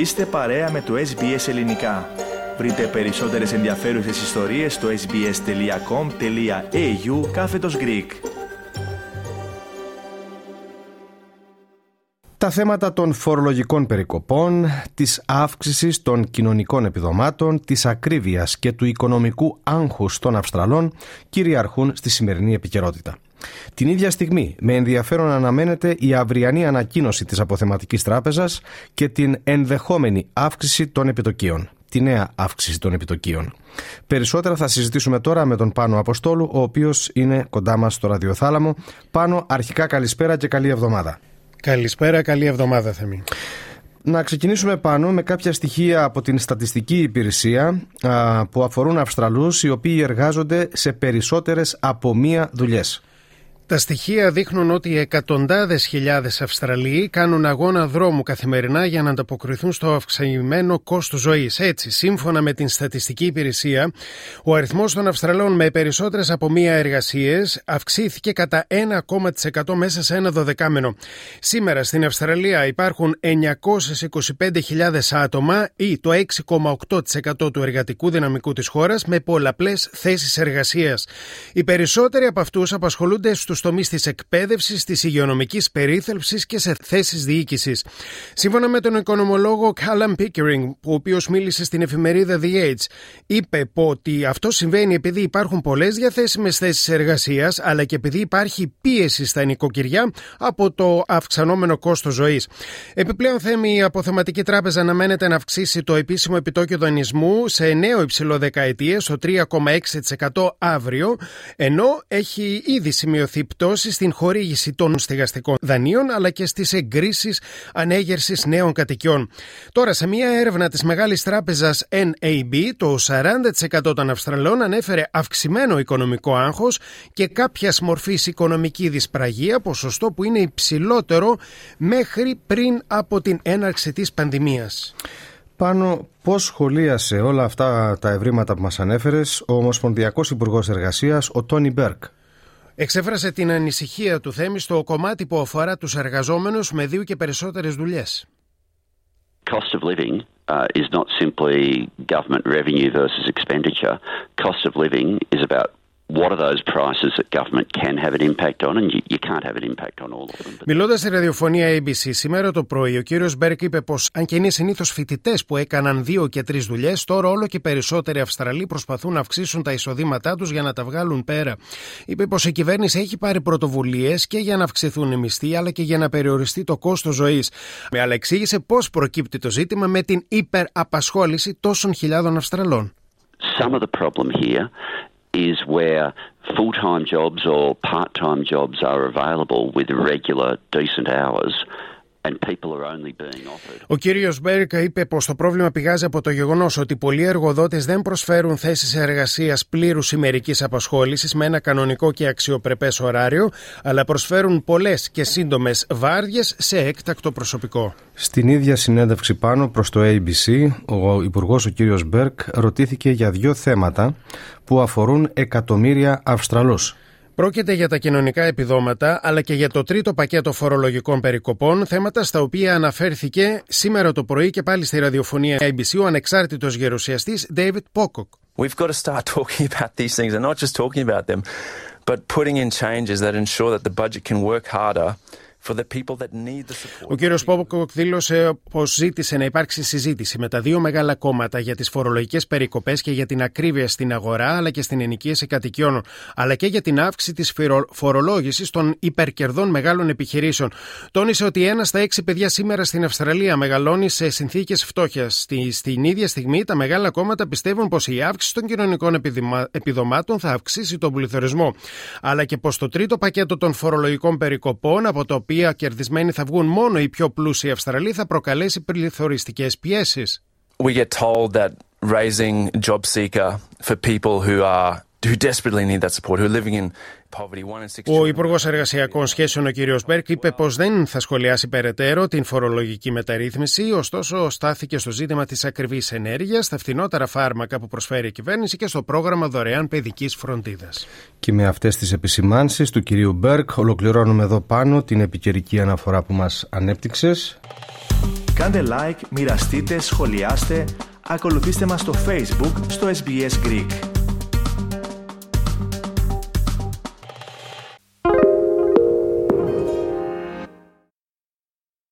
Είστε παρέα με το SBS Ελληνικά. Βρείτε περισσότερες ενδιαφέρουσες ιστορίες στο sbs.com.au κάθετος Greek. Τα θέματα των φορολογικών περικοπών, της αύξησης των κοινωνικών επιδομάτων, της ακρίβειας και του οικονομικού άγχους των Αυστραλών κυριαρχούν στη σημερινή επικαιρότητα. Την ίδια στιγμή, με ενδιαφέρον αναμένεται η αυριανή ανακοίνωση της Αποθεματικής Τράπεζας και την ενδεχόμενη αύξηση των επιτοκίων. Τη νέα αύξηση των επιτοκίων. Περισσότερα θα συζητήσουμε τώρα με τον Πάνο Αποστόλου, ο οποίος είναι κοντά μας στο ραδιοθάλαμο. Πάνο, αρχικά καλησπέρα και καλή εβδομάδα. Καλησπέρα, καλή εβδομάδα Θεμή. Να ξεκινήσουμε πάνω με κάποια στοιχεία από την στατιστική υπηρεσία που αφορούν Αυστραλούς οι οποίοι εργάζονται σε περισσότερες από μία δουλειές. Τα στοιχεία δείχνουν ότι εκατοντάδες χιλιάδες Αυστραλίοι κάνουν αγώνα δρόμου καθημερινά για να ανταποκριθούν στο αυξημένο κόστο ζωής. Έτσι, σύμφωνα με την Στατιστική Υπηρεσία, ο αριθμός των Αυστραλών με περισσότερες από μία εργασίες αυξήθηκε κατά 1,% μέσα σε ένα δωδεκάμενο. Σήμερα στην Αυστραλία υπάρχουν 925.000 άτομα ή το 6,8% του εργατικού δυναμικού της χώρας με πολλαπλές θέσεις εργασίας. Οι περισσότεροι από αυτούς απασχολούνται στους τομείς της εκπαίδευσης, της υγειονομικής περίθαλψης και σε θέσεις διοίκησης. Σύμφωνα με τον οικονομολόγο Callum Pickering, ο οποίος μίλησε στην εφημερίδα The Age, είπε ότι αυτό συμβαίνει επειδή υπάρχουν πολλές διαθέσιμες θέσεις εργασίας, αλλά και επειδή υπάρχει πίεση στα νοικοκυριά από το αυξανόμενο κόστος ζωής. Επιπλέον, θέμη η Αποθεματική Τράπεζα αναμένεται να αυξήσει το επίσημο επιτόκιο δανεισμού σε νέο υψηλό δεκαετία στο 3,6% αύριο, ενώ έχει ήδη σημειωθεί πτώση στην χορήγηση των στεγαστικών δανείων αλλά και στις εγκρίσεις ανέγερσης νέων κατοικιών. Τώρα, σε μια έρευνα της μεγάλης τράπεζας NAB, το 40% των Αυστραλών ανέφερε αυξημένο οικονομικό άγχος και κάποιας μορφής οικονομική δυσπραγία, ποσοστό που είναι υψηλότερο μέχρι πριν από την έναρξη της πανδημίας. Πάνω πώς σχολίασε όλα αυτά τα ευρήματα που μας ανέφερες ο Ομοσπονδιακός Υπουργός Εργασίας, ο Τόνι Μπέρκ; Εξέφρασε την ανησυχία του Θέμη στο κομμάτι που αφορά τους εργαζόμενους με δύο και περισσότερες δουλειές. Cost of living uh, is not simply government revenue versus expenditure. Cost of living is about what are those prices that government can have an impact on, and you, you can't have an impact on all of them. Μιλώντας στη ραδιοφωνία ABC σήμερα το πρωί, ο κύριος Μπέρκ είπε πως, αν και είναι συνήθως φοιτητές που έκαναν δύο και τρεις δουλειές, τώρα όλο και περισσότεροι Αυστραλοί προσπαθούν να αυξήσουν τα εισοδήματά τους για να τα βγάλουν πέρα. Είπε πως η κυβέρνηση έχει πάρει πρωτοβουλίες και για να αυξηθούν οι μισθοί, αλλά και για να περιοριστεί το κόστος ζωής. Με αλλά εξήγησε πώς προκύπτει το ζήτημα με την υπεραπασχόληση τόσων χιλιάδων Αυστραλών. Some of the problem here is where full time jobs or part time jobs are available with regular, decent hours. Ο κύριος Μπέρικ είπε πως το πρόβλημα πηγάζει από το γεγονός ότι πολλοί εργοδότες δεν προσφέρουν θέσεις εργασίας πλήρους ημερικής απασχόλησης με ένα κανονικό και αξιοπρεπές ωράριο, αλλά προσφέρουν πολλές και σύντομες βάρδιες σε έκτακτο προσωπικό. Στην ίδια συνέντευξη πάνω προς το ABC, ο Υπουργός ο κύριος Μπέρκ ρωτήθηκε για δύο θέματα που αφορούν εκατομμύρια Αυστραλούς. Πρόκειται για τα κοινωνικά επιδόματα αλλά και για το τρίτο πακέτο φορολογικών περικοπών, θέματα στα οποία αναφέρθηκε σήμερα το πρωί και πάλι στη ραδιοφωνία ABC ο ανεξάρτητος γερουσιαστής David Pocock. We've got to start talking about these things and not just talking about them, but putting in changes that ensure that the budget can work harder ο κύριος Πόποκοκ δήλωσε πως ζήτησε να υπάρξει συζήτηση με τα δύο μεγάλα κόμματα για τις φορολογικές περικοπές και για την ακρίβεια στην αγορά αλλά και στην ενοικίαση κατοικιών, αλλά και για την αύξηση της φορολόγησης των υπερκερδών μεγάλων επιχειρήσεων. Τόνισε ότι ένα στα έξι παιδιά σήμερα στην Αυστραλία μεγαλώνει σε συνθήκες φτώχειας. Στη, στην ίδια στιγμή, τα μεγάλα κόμματα πιστεύουν πως η αύξηση των κοινωνικών επιδομάτων θα αυξήσει τον πληθωρισμό, αλλά και πως το τρίτο πακέτο των φορολογικών περικοπών από το οποία κερδισμένοι θα βγουν μόνο οι πιο πλούσιοι Αυστραλοί θα προκαλέσει πληθωριστικές πιέσεις. We get told that raising job seeker for people who are who desperately need that support, who are living in ο Υπουργός Εργασιακών Σχέσεων, ο κ. Μπέρκ, είπε πως δεν θα σχολιάσει περαιτέρω την φορολογική μεταρρύθμιση, ωστόσο στάθηκε στο ζήτημα της ακριβής ενέργειας, στα φθηνότερα φάρμακα που προσφέρει η κυβέρνηση και στο πρόγραμμα δωρεάν παιδικής φροντίδας. Και με αυτές τις επισημάνσεις του κυρίου Μπέρκ, ολοκληρώνουμε εδώ πάνω την επικαιρική αναφορά που μας ανέπτυξες. Κάντε like, μοιραστείτε, σχολιάστε, ακολουθήστε μας στο Facebook στο SBS Greek.